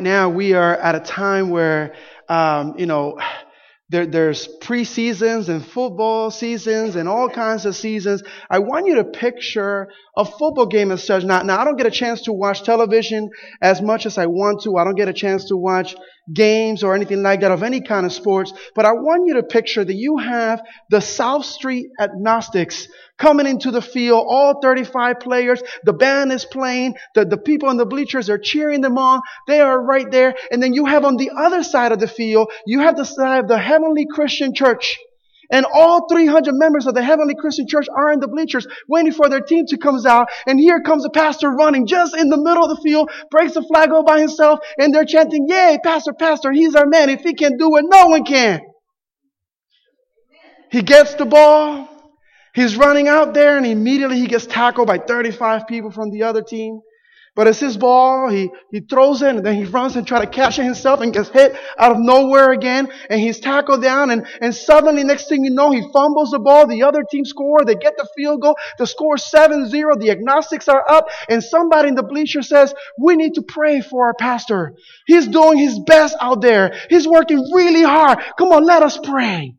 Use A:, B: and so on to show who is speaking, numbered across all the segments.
A: now we are at a time where, um, you know, there, there's preseasons and football seasons and all kinds of seasons. I want you to picture a football game as such. Now, now I don't get a chance to watch television as much as I want to. I don't get a chance to watch games or anything like that of any kind of sports. But I want you to picture that you have the South Street Agnostics coming into the field, all 35 players. The band is playing. The, the people in the bleachers are cheering them on. They are right there. And then you have on the other side of the field, you have the side of the Heavenly Christian Church. And all 300 members of the Heavenly Christian Church are in the bleachers waiting for their team to come out. And here comes a pastor running just in the middle of the field, breaks the flag all by himself, and they're chanting, Yay, Pastor, Pastor, he's our man. If he can do it, no one can. He gets the ball. He's running out there and immediately he gets tackled by 35 people from the other team. But it's his ball. He, he throws it and then he runs and tries to catch it himself and gets hit out of nowhere again. And he's tackled down and, and suddenly next thing you know, he fumbles the ball. The other team score. They get the field goal. The score 7-0. The agnostics are up and somebody in the bleacher says, we need to pray for our pastor. He's doing his best out there. He's working really hard. Come on, let us pray.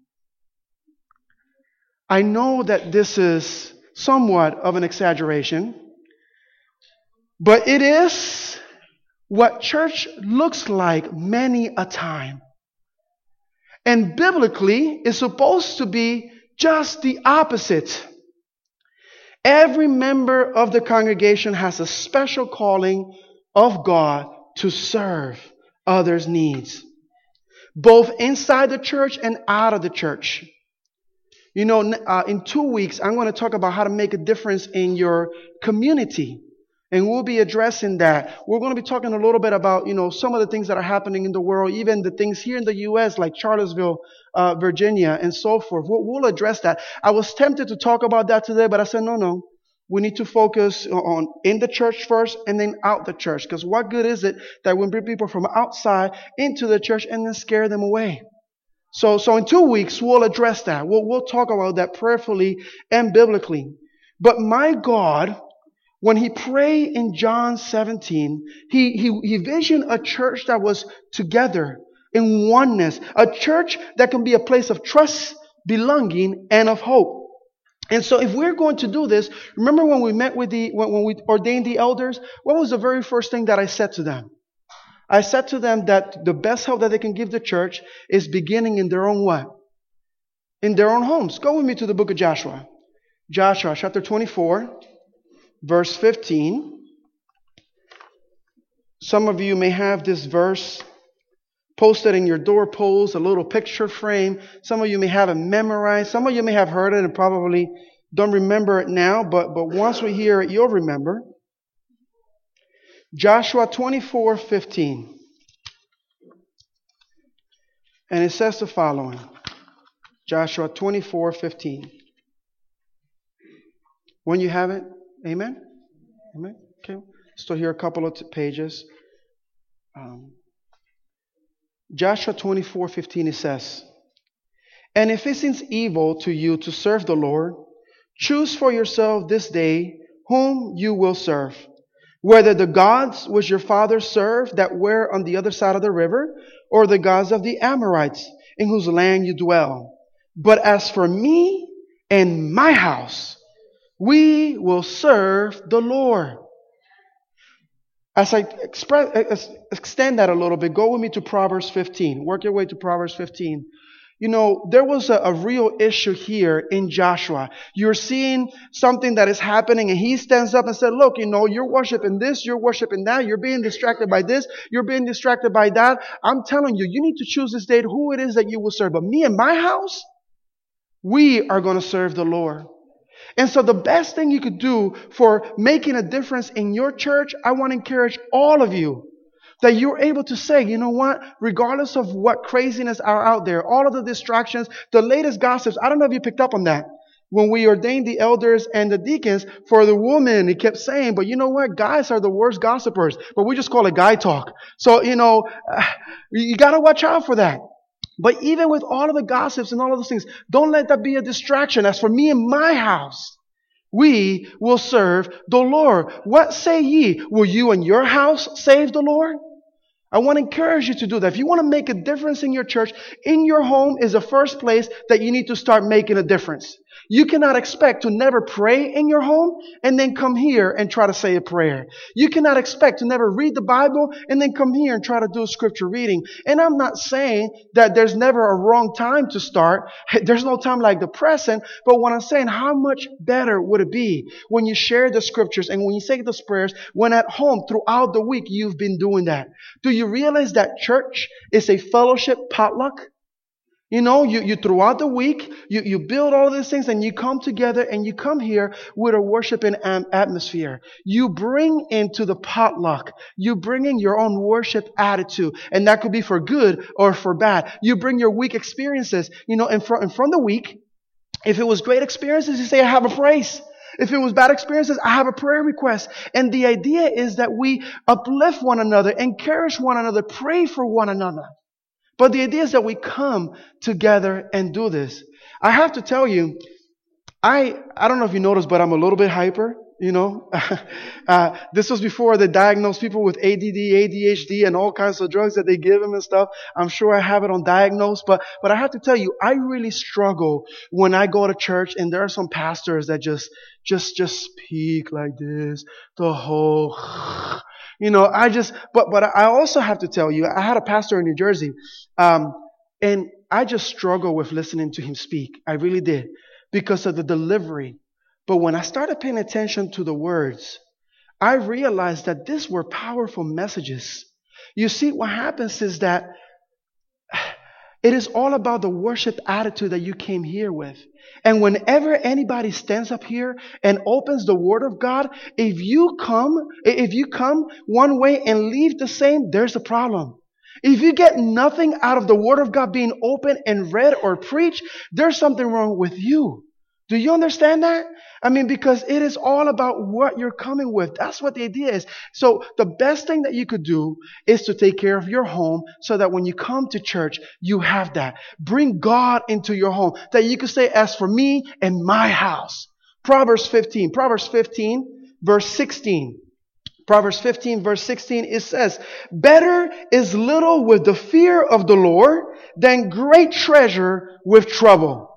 A: I know that this is somewhat of an exaggeration, but it is what church looks like many a time. And biblically, it's supposed to be just the opposite. Every member of the congregation has a special calling of God to serve others' needs, both inside the church and out of the church. You know, uh, in two weeks, I'm going to talk about how to make a difference in your community. And we'll be addressing that. We're going to be talking a little bit about, you know, some of the things that are happening in the world, even the things here in the U.S., like Charlottesville, uh, Virginia, and so forth. We'll, we'll address that. I was tempted to talk about that today, but I said, no, no. We need to focus on in the church first and then out the church. Because what good is it that we bring people from outside into the church and then scare them away? So, so in two weeks, we'll address that. We'll, we'll talk about that prayerfully and biblically. But my God, when he prayed in John 17, he, he, he visioned a church that was together in oneness, a church that can be a place of trust, belonging, and of hope. And so if we're going to do this, remember when we met with the, when, when we ordained the elders, what was the very first thing that I said to them? I said to them that the best help that they can give the church is beginning in their own what? In their own homes. Go with me to the book of Joshua. Joshua chapter 24, verse 15. Some of you may have this verse posted in your doorpost, a little picture frame. Some of you may have it memorized. Some of you may have heard it and probably don't remember it now, but, but once we hear it, you'll remember. Joshua 24 15. And it says the following Joshua 24 15. When you have it, amen? Amen? Okay. Still here a couple of pages. Um, Joshua 24 15 it says, And if it seems evil to you to serve the Lord, choose for yourself this day whom you will serve whether the gods which your fathers served that were on the other side of the river, or the gods of the Amorites in whose land you dwell. But as for me and my house, we will serve the Lord. As I express, extend that a little bit, go with me to Proverbs 15. Work your way to Proverbs 15. You know, there was a, a, real issue here in Joshua. You're seeing something that is happening and he stands up and said, look, you know, you're worshiping this, you're worshiping that, you're being distracted by this, you're being distracted by that. I'm telling you, you need to choose this day who it is that you will serve. But me and my house, we are going to serve the Lord. And so the best thing you could do for making a difference in your church, I want to encourage all of you that you're able to say, you know what, regardless of what craziness are out there, all of the distractions, the latest gossips, I don't know if you picked up on that. When we ordained the elders and the deacons for the woman, he kept saying, but you know what? Guys are the worst gossipers, but we just call it guy talk. So, you know, you gotta watch out for that. But even with all of the gossips and all of those things, don't let that be a distraction. As for me and my house, we will serve the Lord. What say ye? Will you and your house save the Lord? I want to encourage you to do that. If you want to make a difference in your church, in your home is the first place that you need to start making a difference. You cannot expect to never pray in your home and then come here and try to say a prayer. You cannot expect to never read the Bible and then come here and try to do a scripture reading. And I'm not saying that there's never a wrong time to start. There's no time like the present. But what I'm saying, how much better would it be when you share the scriptures and when you say those prayers, when at home throughout the week you've been doing that? Do you realize that church is a fellowship potluck? You know, you, you throughout the week, you, you build all these things and you come together and you come here with a worshiping atmosphere. You bring into the potluck, you bring in your own worship attitude. And that could be for good or for bad. You bring your week experiences, you know, and from, and from the week, if it was great experiences, you say, I have a praise. If it was bad experiences, I have a prayer request. And the idea is that we uplift one another, encourage one another, pray for one another. But the idea is that we come together and do this. I have to tell you, I, I don't know if you noticed, but I'm a little bit hyper, you know. uh, this was before they diagnosed people with ADD, ADHD, and all kinds of drugs that they give them and stuff. I'm sure I have it on diagnosed, but, but I have to tell you, I really struggle when I go to church and there are some pastors that just, just, just speak like this the whole you know, I just, but, but I also have to tell you, I had a pastor in New Jersey, um, and I just struggled with listening to him speak. I really did because of the delivery. But when I started paying attention to the words, I realized that these were powerful messages. You see, what happens is that it is all about the worship attitude that you came here with. And whenever anybody stands up here and opens the Word of God, if you come, if you come one way and leave the same, there's a problem. If you get nothing out of the Word of God being open and read or preached, there's something wrong with you. Do you understand that? I mean, because it is all about what you're coming with. That's what the idea is. So the best thing that you could do is to take care of your home so that when you come to church, you have that. Bring God into your home. That you could say, as for me and my house. Proverbs 15. Proverbs 15, verse 16. Proverbs 15 verse 16, it says, better is little with the fear of the Lord than great treasure with trouble.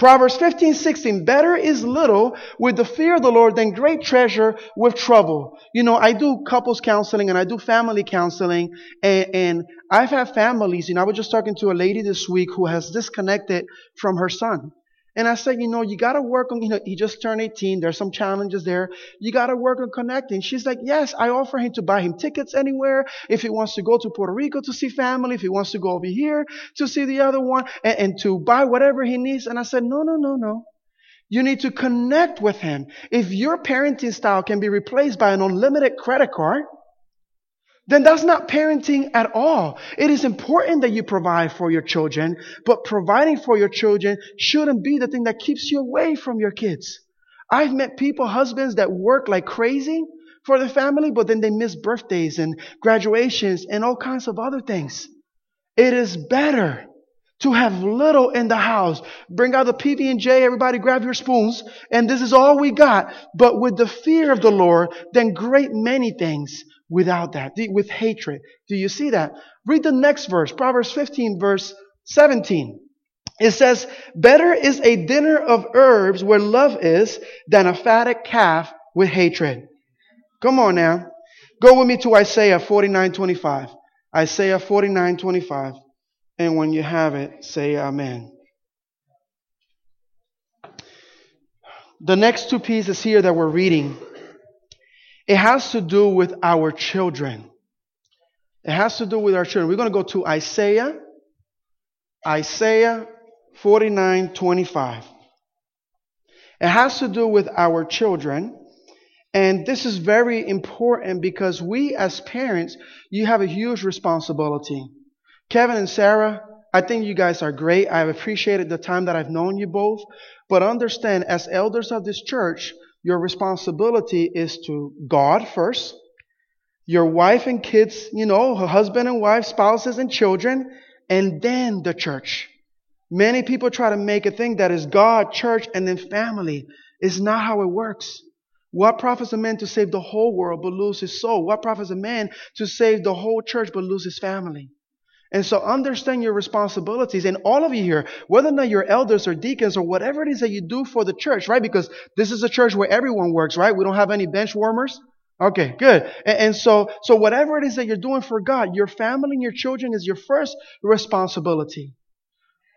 A: Proverbs 15, 16, better is little with the fear of the Lord than great treasure with trouble. You know, I do couples counseling and I do family counseling and, and I've had families, you know, I was just talking to a lady this week who has disconnected from her son. And I said, you know, you got to work on, you know, he just turned 18. There's some challenges there. You got to work on connecting. She's like, yes, I offer him to buy him tickets anywhere. If he wants to go to Puerto Rico to see family, if he wants to go over here to see the other one and, and to buy whatever he needs. And I said, no, no, no, no. You need to connect with him. If your parenting style can be replaced by an unlimited credit card, then that's not parenting at all. It is important that you provide for your children, but providing for your children shouldn't be the thing that keeps you away from your kids. I've met people, husbands that work like crazy for the family, but then they miss birthdays and graduations and all kinds of other things. It is better to have little in the house. Bring out the PB&J, everybody grab your spoons, and this is all we got. But with the fear of the Lord, then great many things without that, with hatred. Do you see that? Read the next verse, Proverbs 15, verse 17. It says, Better is a dinner of herbs where love is than a fatted calf with hatred. Come on now. Go with me to Isaiah 49, 25. Isaiah 49, 25. And when you have it, say Amen. The next two pieces here that we're reading it has to do with our children. It has to do with our children. We're going to go to Isaiah, Isaiah 49 25. It has to do with our children. And this is very important because we as parents, you have a huge responsibility. Kevin and Sarah, I think you guys are great. I've appreciated the time that I've known you both. But understand, as elders of this church, your responsibility is to God first, your wife and kids, you know, husband and wife, spouses and children, and then the church. Many people try to make a thing that is God, church, and then family. It's not how it works. What profits a man to save the whole world but lose his soul? What profits a man to save the whole church but lose his family? And so understand your responsibilities. And all of you here, whether or not you're elders or deacons or whatever it is that you do for the church, right? Because this is a church where everyone works, right? We don't have any bench warmers. Okay, good. And, and, so, so whatever it is that you're doing for God, your family and your children is your first responsibility.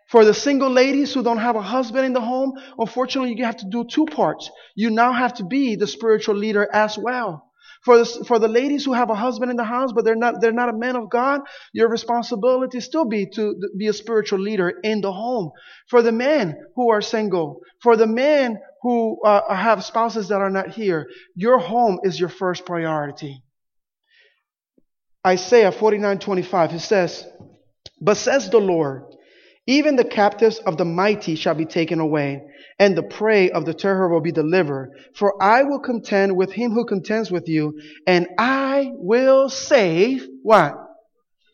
A: For the single ladies who don't have a husband in the home, unfortunately, you have to do two parts. You now have to be the spiritual leader as well. For the, for the ladies who have a husband in the house, but they're not, they're not a man of God, your responsibility still be to be a spiritual leader in the home. For the men who are single, for the men who uh, have spouses that are not here, your home is your first priority. Isaiah 49:25 it says, "But says the Lord, even the captives of the mighty shall be taken away, and the prey of the terror will be delivered. For I will contend with him who contends with you, and I will save what?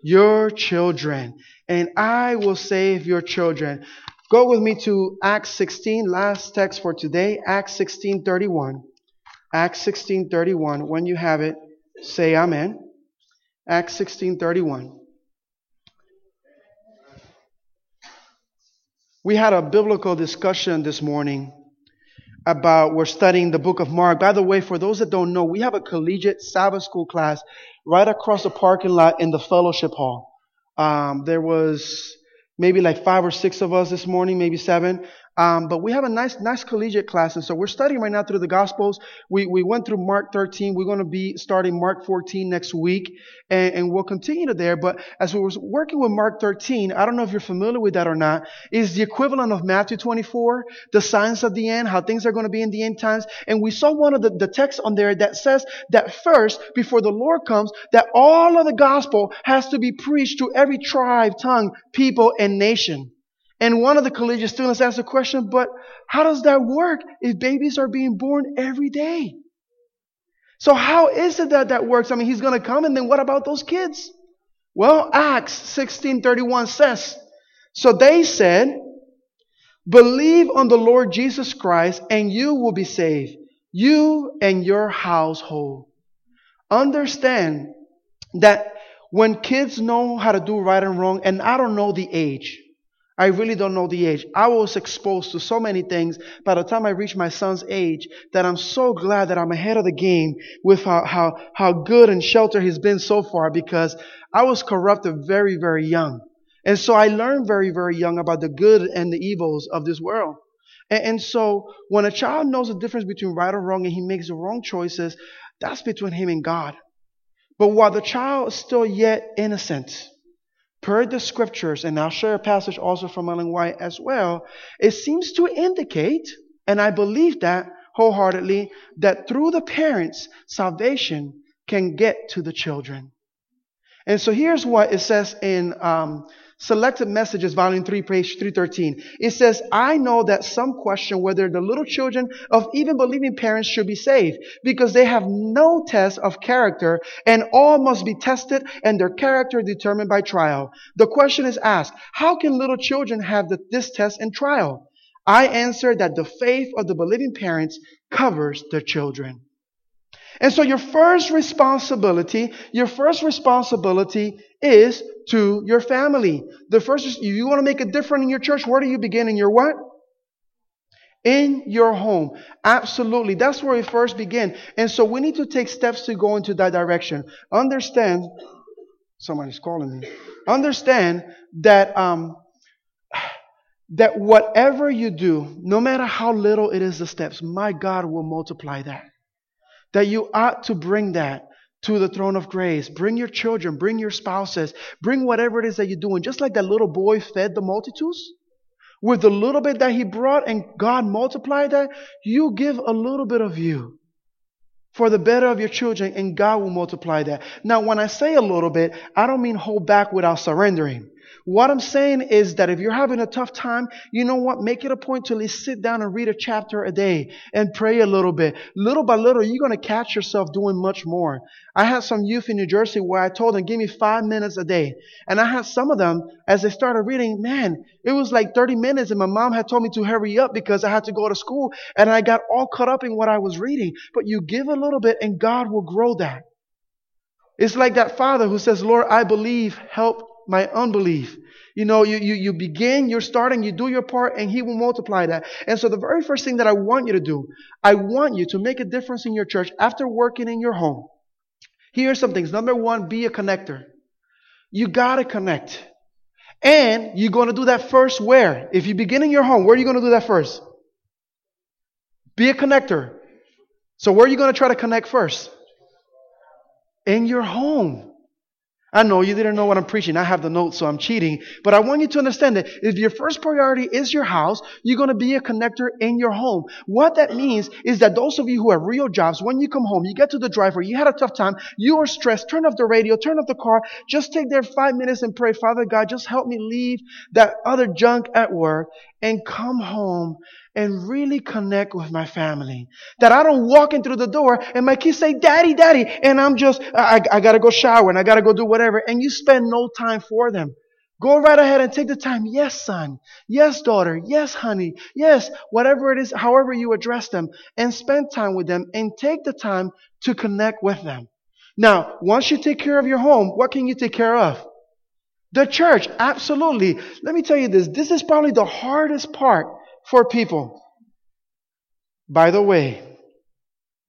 A: Your children. And I will save your children. Go with me to Acts 16, last text for today, Acts 16, 31. Acts 16, 31. When you have it, say amen. Acts 16, 31. We had a biblical discussion this morning about we're studying the book of Mark. By the way, for those that don't know, we have a collegiate Sabbath school class right across the parking lot in the fellowship hall. Um, there was maybe like five or six of us this morning, maybe seven. Um, but we have a nice, nice collegiate class. And so we're studying right now through the Gospels. We, we went through Mark 13. We're going to be starting Mark 14 next week. And, and we'll continue to there. But as we were working with Mark 13, I don't know if you're familiar with that or not, is the equivalent of Matthew 24, the signs of the end, how things are going to be in the end times. And we saw one of the, the texts on there that says that first, before the Lord comes, that all of the gospel has to be preached to every tribe, tongue, people, and nation. And one of the collegiate students asked a question, but how does that work if babies are being born every day? So how is it that that works? I mean, he's going to come and then what about those kids? Well, Acts 16:31 says, so they said, believe on the Lord Jesus Christ and you will be saved, you and your household. Understand that when kids know how to do right and wrong, and I don't know the age, I really don't know the age. I was exposed to so many things by the time I reached my son's age that I'm so glad that I'm ahead of the game with how, how, how good and sheltered he's been so far because I was corrupted very, very young. And so I learned very, very young about the good and the evils of this world. And, and so when a child knows the difference between right or wrong and he makes the wrong choices, that's between him and God. But while the child is still yet innocent, per the scriptures, and I'll share a passage also from Ellen White as well, it seems to indicate, and I believe that wholeheartedly, that through the parents, salvation can get to the children. And so here's what it says in um, Selected Messages, Volume 3, page 313. It says, I know that some question whether the little children of even believing parents should be saved because they have no test of character and all must be tested and their character determined by trial. The question is asked, how can little children have the, this test and trial? I answer that the faith of the believing parents covers their children. And so your first responsibility, your first responsibility is to your family. The first, you want to make a difference in your church, where do you begin? In your what? In your home. Absolutely. That's where we first begin. And so we need to take steps to go into that direction. Understand, somebody's calling me. Understand that, um, that whatever you do, no matter how little it is the steps, my God will multiply that. That you ought to bring that to the throne of grace. Bring your children, bring your spouses, bring whatever it is that you're doing. Just like that little boy fed the multitudes with the little bit that he brought and God multiplied that, you give a little bit of you for the better of your children and God will multiply that. Now, when I say a little bit, I don't mean hold back without surrendering. What I'm saying is that if you're having a tough time, you know what? Make it a point to at least sit down and read a chapter a day and pray a little bit. Little by little, you're going to catch yourself doing much more. I had some youth in New Jersey where I told them, give me five minutes a day. And I had some of them, as they started reading, man, it was like 30 minutes and my mom had told me to hurry up because I had to go to school and I got all caught up in what I was reading. But you give a little bit and God will grow that. It's like that father who says, Lord, I believe, help my unbelief. You know, you, you, you begin, you're starting, you do your part, and He will multiply that. And so the very first thing that I want you to do, I want you to make a difference in your church after working in your home. Here are some things. Number one, be a connector. You gotta connect. And you're gonna do that first where? If you begin in your home, where are you gonna do that first? Be a connector. So where are you gonna try to connect first? In your home. I know you didn't know what I'm preaching. I have the notes, so I'm cheating. But I want you to understand that if your first priority is your house, you're going to be a connector in your home. What that means is that those of you who have real jobs, when you come home, you get to the driveway, you had a tough time, you are stressed, turn off the radio, turn off the car, just take there five minutes and pray, Father God, just help me leave that other junk at work and come home and really connect with my family. That I don't walk in through the door and my kids say, Daddy, Daddy, and I'm just, I, I gotta go shower and I gotta go do whatever, and you spend no time for them. Go right ahead and take the time. Yes, son. Yes, daughter. Yes, honey. Yes, whatever it is, however you address them, and spend time with them and take the time to connect with them. Now, once you take care of your home, what can you take care of? The church, absolutely. Let me tell you this. This is probably the hardest part for people. By the way,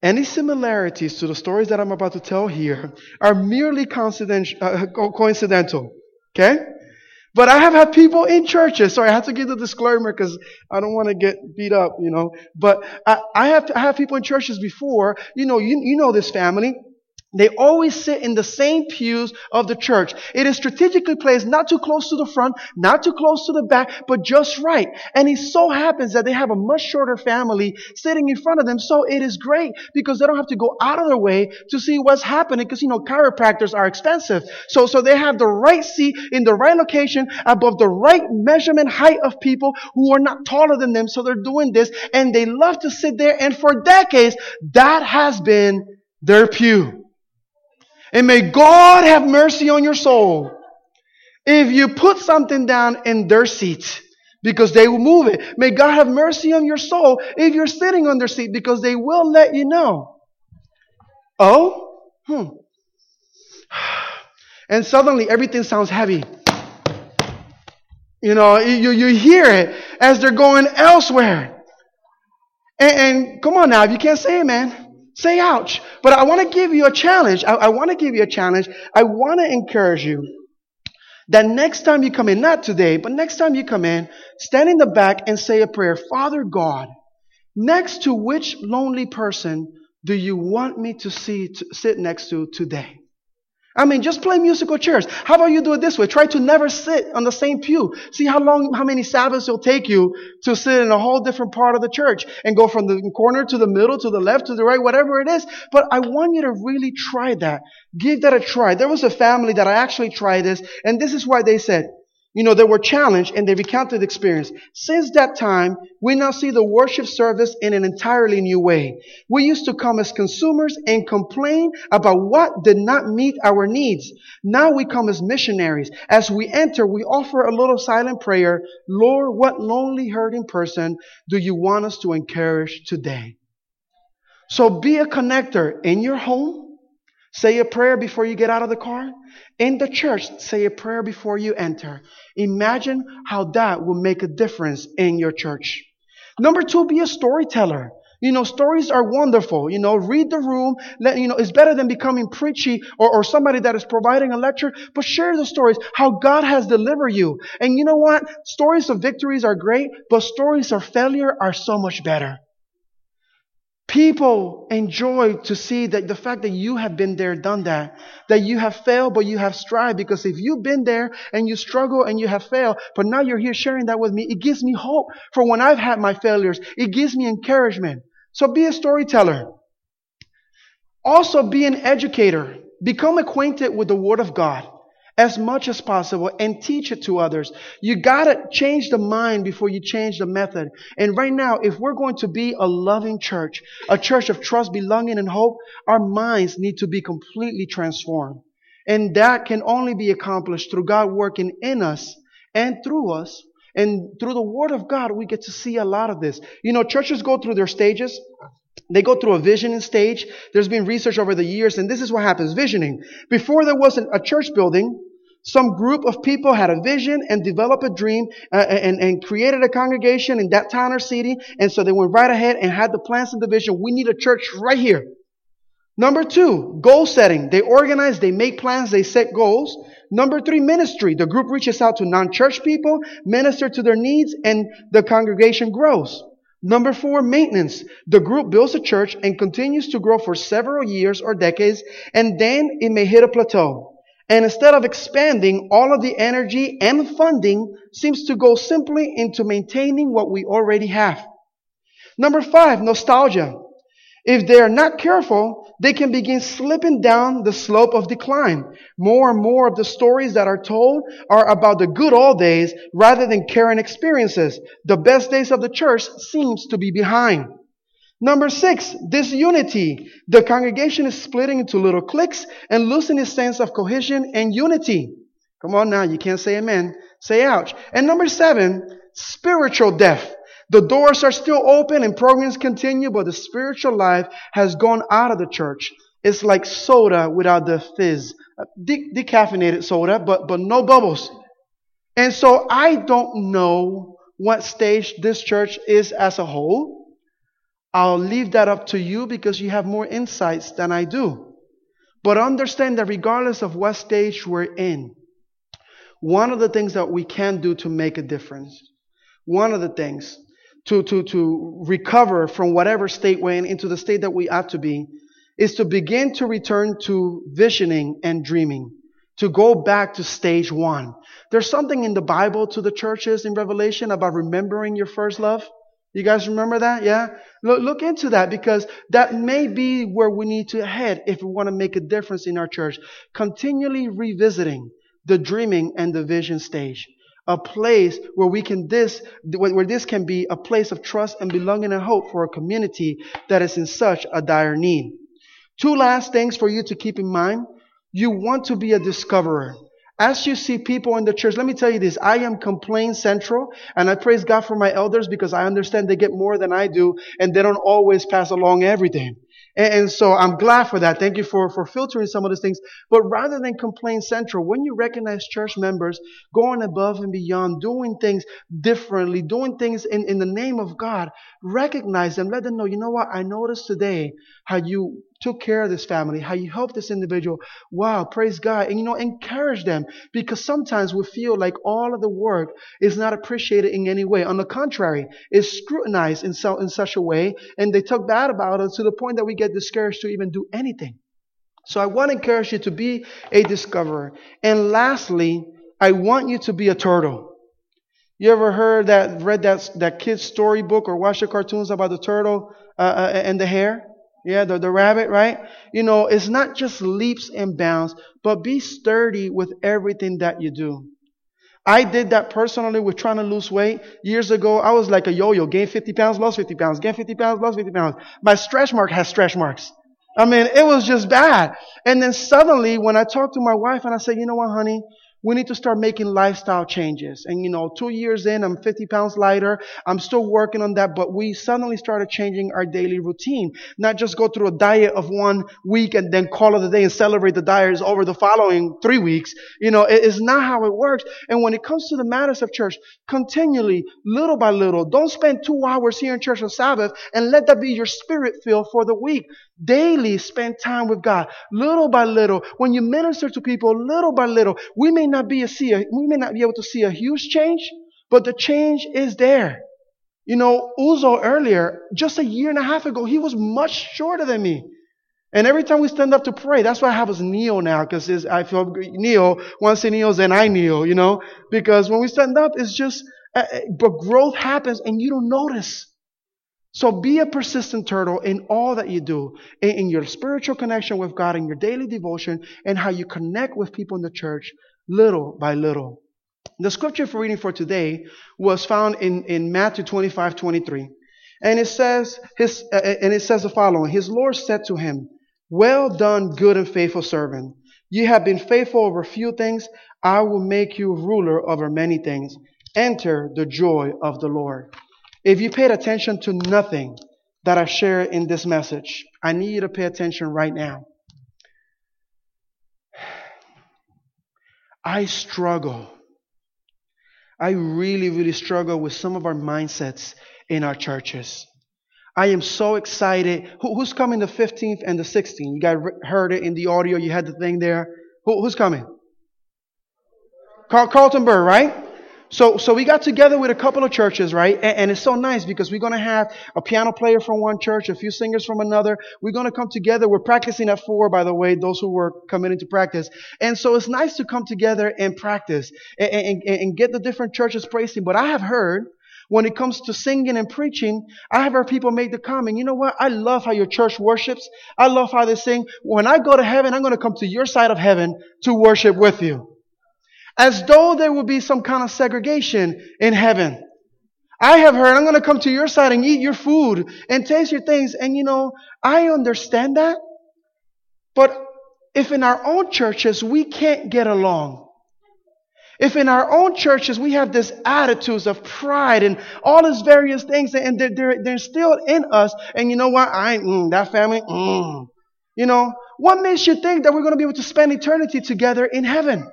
A: any similarities to the stories that I'm about to tell here are merely uh, coincidental. Okay? But I have had people in churches. Sorry, I have to give the disclaimer because I don't want to get beat up, you know. But I, I have I have people in churches before. You know, you, you know this family. They always sit in the same pews of the church. It is strategically placed not too close to the front, not too close to the back, but just right. And it so happens that they have a much shorter family sitting in front of them. So it is great because they don't have to go out of their way to see what's happening because, you know, chiropractors are expensive. So, so they have the right seat in the right location above the right measurement height of people who are not taller than them. So they're doing this and they love to sit there. And for decades, that has been their pew. And may God have mercy on your soul if you put something down in their seat because they will move it. May God have mercy on your soul if you're sitting on their seat because they will let you know. Oh? Hmm. And suddenly everything sounds heavy. You know, you, you hear it as they're going elsewhere. And, and come on now, if you can't say it, man. Say ouch. But I want to give you a challenge. I, I want to give you a challenge. I want to encourage you that next time you come in, not today, but next time you come in, stand in the back and say a prayer. Father God, next to which lonely person do you want me to see, to sit next to today? I mean, just play musical chairs. How about you do it this way? Try to never sit on the same pew. See how long, how many Sabbaths it'll take you to sit in a whole different part of the church and go from the corner to the middle, to the left, to the right, whatever it is. But I want you to really try that. Give that a try. There was a family that I actually tried this, and this is why they said, you know, they were challenged and they recounted the experience. Since that time, we now see the worship service in an entirely new way. We used to come as consumers and complain about what did not meet our needs. Now we come as missionaries. As we enter, we offer a little silent prayer. Lord, what lonely, hurting person do you want us to encourage today? So be a connector in your home Say a prayer before you get out of the car. In the church, say a prayer before you enter. Imagine how that will make a difference in your church. Number two, be a storyteller. You know, stories are wonderful. You know, read the room. Let, you know, it's better than becoming preachy or, or somebody that is providing a lecture, but share the stories, how God has delivered you. And you know what? Stories of victories are great, but stories of failure are so much better. People enjoy to see that the fact that you have been there, done that, that you have failed, but you have strived. Because if you've been there and you struggle and you have failed, but now you're here sharing that with me, it gives me hope for when I've had my failures. It gives me encouragement. So be a storyteller. Also be an educator. Become acquainted with the Word of God. As much as possible and teach it to others. You gotta change the mind before you change the method. And right now, if we're going to be a loving church, a church of trust, belonging, and hope, our minds need to be completely transformed. And that can only be accomplished through God working in us and through us. And through the Word of God, we get to see a lot of this. You know, churches go through their stages. They go through a visioning stage. There's been research over the years, and this is what happens visioning. Before there wasn't a church building, some group of people had a vision and developed a dream uh, and, and created a congregation in that town or city. And so they went right ahead and had the plans and the vision. We need a church right here. Number two, goal setting. They organize, they make plans, they set goals. Number three, ministry. The group reaches out to non-church people, minister to their needs, and the congregation grows. Number four, maintenance. The group builds a church and continues to grow for several years or decades, and then it may hit a plateau. And instead of expanding, all of the energy and funding seems to go simply into maintaining what we already have. Number five, nostalgia. If they are not careful, they can begin slipping down the slope of decline. More and more of the stories that are told are about the good old days rather than current experiences. The best days of the church seems to be behind. Number six, disunity. The congregation is splitting into little cliques and losing its sense of cohesion and unity. Come on now, you can't say amen. Say ouch. And number seven, spiritual death. The doors are still open and programs continue, but the spiritual life has gone out of the church. It's like soda without the fizz. Uh, de- decaffeinated soda, but, but no bubbles. And so I don't know what stage this church is as a whole. I'll leave that up to you because you have more insights than I do. But understand that regardless of what stage we're in, one of the things that we can do to make a difference, one of the things to, to, to recover from whatever state we're in into the state that we ought to be is to begin to return to visioning and dreaming, to go back to stage one. There's something in the Bible to the churches in Revelation about remembering your first love. You guys remember that? Yeah? Look, look into that because that may be where we need to head if we want to make a difference in our church. Continually revisiting the dreaming and the vision stage a place where we can this where this can be a place of trust and belonging and hope for a community that is in such a dire need. Two last things for you to keep in mind. You want to be a discoverer. As you see people in the church, let me tell you this. I am complaint central and I praise God for my elders because I understand they get more than I do and they don't always pass along everything. And, so I'm glad for that. Thank you for, for filtering some of those things. But rather than complain central, when you recognize church members going above and beyond, doing things differently, doing things in, in the name of God, recognize them. Let them know, you know what? I noticed today how you took care of this family, how you helped this individual. Wow, praise God. And you know, encourage them because sometimes we feel like all of the work is not appreciated in any way. On the contrary, it's scrutinized in, so, in such a way and they talk bad about us to the point that we get discouraged to even do anything. So I want to encourage you to be a discoverer. And lastly, I want you to be a turtle. You ever heard that, read that, that kid's storybook or watched the cartoons about the turtle uh, uh, and the hare? Yeah, the, the rabbit, right? You know, it's not just leaps and bounds, but be sturdy with everything that you do. I did that personally with trying to lose weight. Years ago, I was like a yo-yo. Gain 50 pounds, lost 50 pounds. Gain 50 pounds, lost 50 pounds. My stretch mark has stretch marks. I mean, it was just bad. And then suddenly, when I talked to my wife and I said, you know what, honey? We need to start making lifestyle changes. And you know, two years in, I'm 50 pounds lighter. I'm still working on that, but we suddenly started changing our daily routine. Not just go through a diet of one week and then call it a day and celebrate the diet is over the following three weeks. You know, it is not how it works. And when it comes to the matters of church, continually, little by little, don't spend two hours here in church on Sabbath and let that be your spirit fill for the week. Daily spend time with God. Little by little, when you minister to people, little by little, we may not be a see a, we may not be able to see a huge change, but the change is there. You know, Uzo earlier, just a year and a half ago, he was much shorter than me. And every time we stand up to pray, that's why I have us kneel now, because I feel kneel. Once he kneels, then I kneel, you know? Because when we stand up, it's just, uh, uh, but growth happens and you don't notice. So be a persistent turtle in all that you do, in, your spiritual connection with God, in your daily devotion, and how you connect with people in the church little by little. The scripture for reading for today was found in, in Matthew 25, 23. And it says, his, uh, and it says the following, His Lord said to him, Well done, good and faithful servant. You have been faithful over few things. I will make you ruler over many things. Enter the joy of the Lord. If you paid attention to nothing that I share in this message, I need you to pay attention right now. I struggle. I really, really struggle with some of our mindsets in our churches. I am so excited. Who, who's coming the 15th and the 16th? You guys heard it in the audio. You had the thing there. Who, who's coming? Carl, Carlton Byrd, right? So, so we got together with a couple of churches, right? And, and it's so nice because we're going to have a piano player from one church, a few singers from another. We're going to come together. We're practicing at four, by the way, those who were coming into practice. And so it's nice to come together and practice and, and, and get the different churches praising. But I have heard when it comes to singing and preaching, I have heard people make the comment, you know what? I love how your church worships. I love how they sing. When I go to heaven, I'm going to come to your side of heaven to worship with you as though there would be some kind of segregation in heaven. I have heard I'm going to come to your side and eat your food and taste your things. And you know, I understand that. But if in our own churches we can't get along, if in our own churches we have this attitudes of pride and all these various things and they're, they're, they're still in us, and you know what? I mm, that family, mm. you know, what makes you think that we're going to be able to spend eternity together in heaven?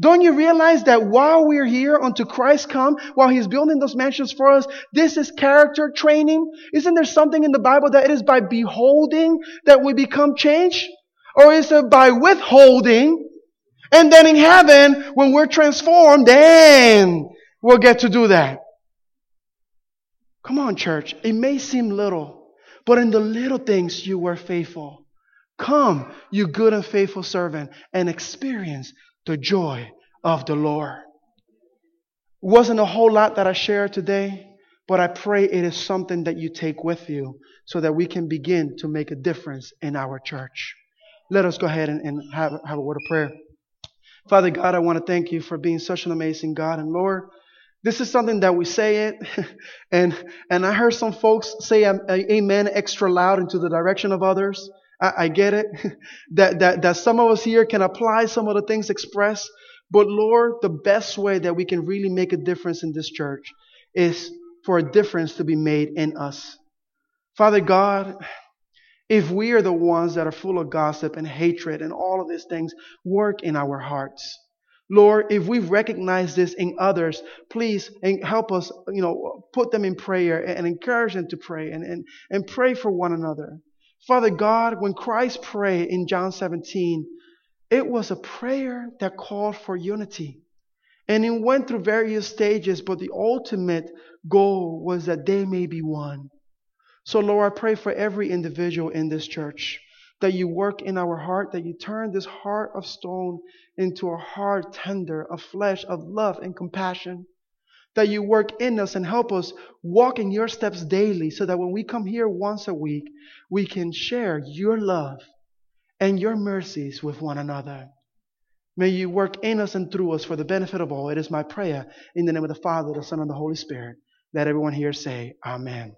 A: Don't you realize that while we're here until Christ come, while He's building those mansions for us, this is character training? Isn't there something in the Bible that it is by beholding that we become changed? Or is it by withholding? And then in heaven, when we're transformed, then we'll get to do that. Come on, church. It may seem little, but in the little things you were faithful. Come, you good and faithful servant, and experience the joy of the Lord. Wasn't a whole lot that I shared today, but I pray it is something that you take with you so that we can begin to make a difference in our church. Let us go ahead and, and have, have a word of prayer. Father God, I want to thank you for being such an amazing God. And Lord, this is something that we say it, and and I heard some folks say um, amen extra loud into the direction of others. I, I get it. that, that, that some of us here can apply some of the things expressed. But Lord, the best way that we can really make a difference in this church is for a difference to be made in us. Father God, if we are the ones that are full of gossip and hatred and all of these things, work in our hearts. Lord, if we recognize this in others, please help us, you know, put them in prayer and encourage them to pray and, and, and pray for one another. Father God, when Christ prayed in John 17, it was a prayer that called for unity. And it went through various stages, but the ultimate goal was that they may be one. So, Lord, I pray for every individual in this church that you work in our heart, that you turn this heart of stone into a heart tender, of flesh, of love and compassion that you work in us and help us walk in your steps daily so that when we come here once a week, we can share your love and your mercies with one another. May you work in us and through us for the benefit of all. It is my prayer in the name of the Father, the Son, and the Holy Spirit. Let everyone here say, Amen.